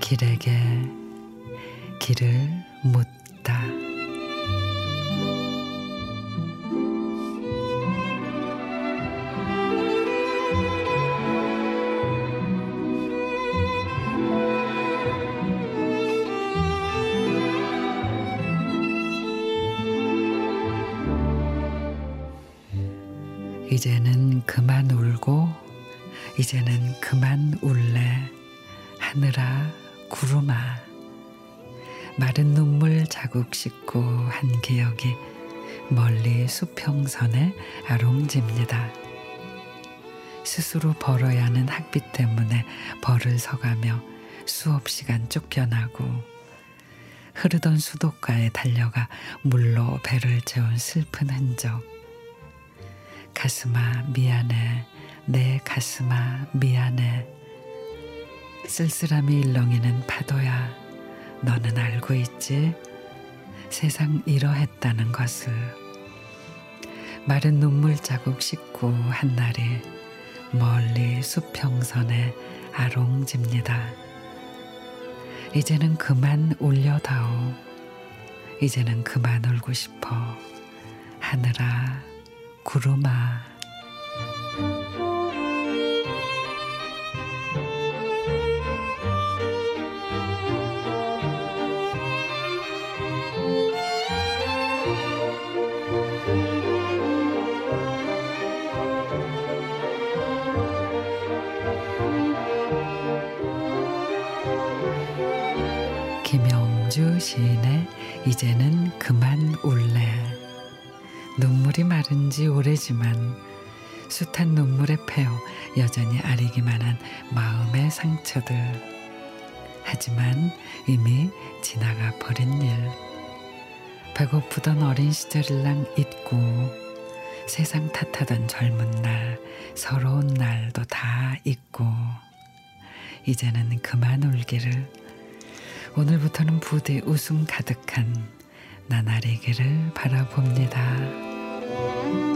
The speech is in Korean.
길에게 길을 묻다. 이제는 그만 울고 이제는 그만 울래 하늘아 구름아 마른 눈물 자국 씻고 한 기억이 멀리 수평선에 아롱집니다. 스스로 벌어야 하는 학비 때문에 벌을 서가며 수업 시간 쫓겨나고 흐르던 수도가에 달려가 물로 배를 채운 슬픈 흔적. 가슴아 미안해 내 가슴아 미안해 쓸쓸함이 일렁이는 파도야 너는 알고 있지 세상 이러했다는 것을 마른 눈물 자국 씻고 한 날이 멀리 수평선에 아롱집니다. 이제는 그만 울려다오. 이제는 그만 울고 싶어. 하늘아, 구름아. 김영주 시인의 이제는 그만 울래 눈물이 마른 지 오래지만 숱한 눈물에 패어 여전히 아리기만 한 마음의 상처들. 하지만 이미 지나가 버린 일. 배고프던 어린 시절일랑 잊고 세상 탓하던 젊은 날 서러운 날도 다 잊고 이제는 그만 울기를. 오늘부터는 부디 웃음 가득한 나날이기를 바라봅니다. Música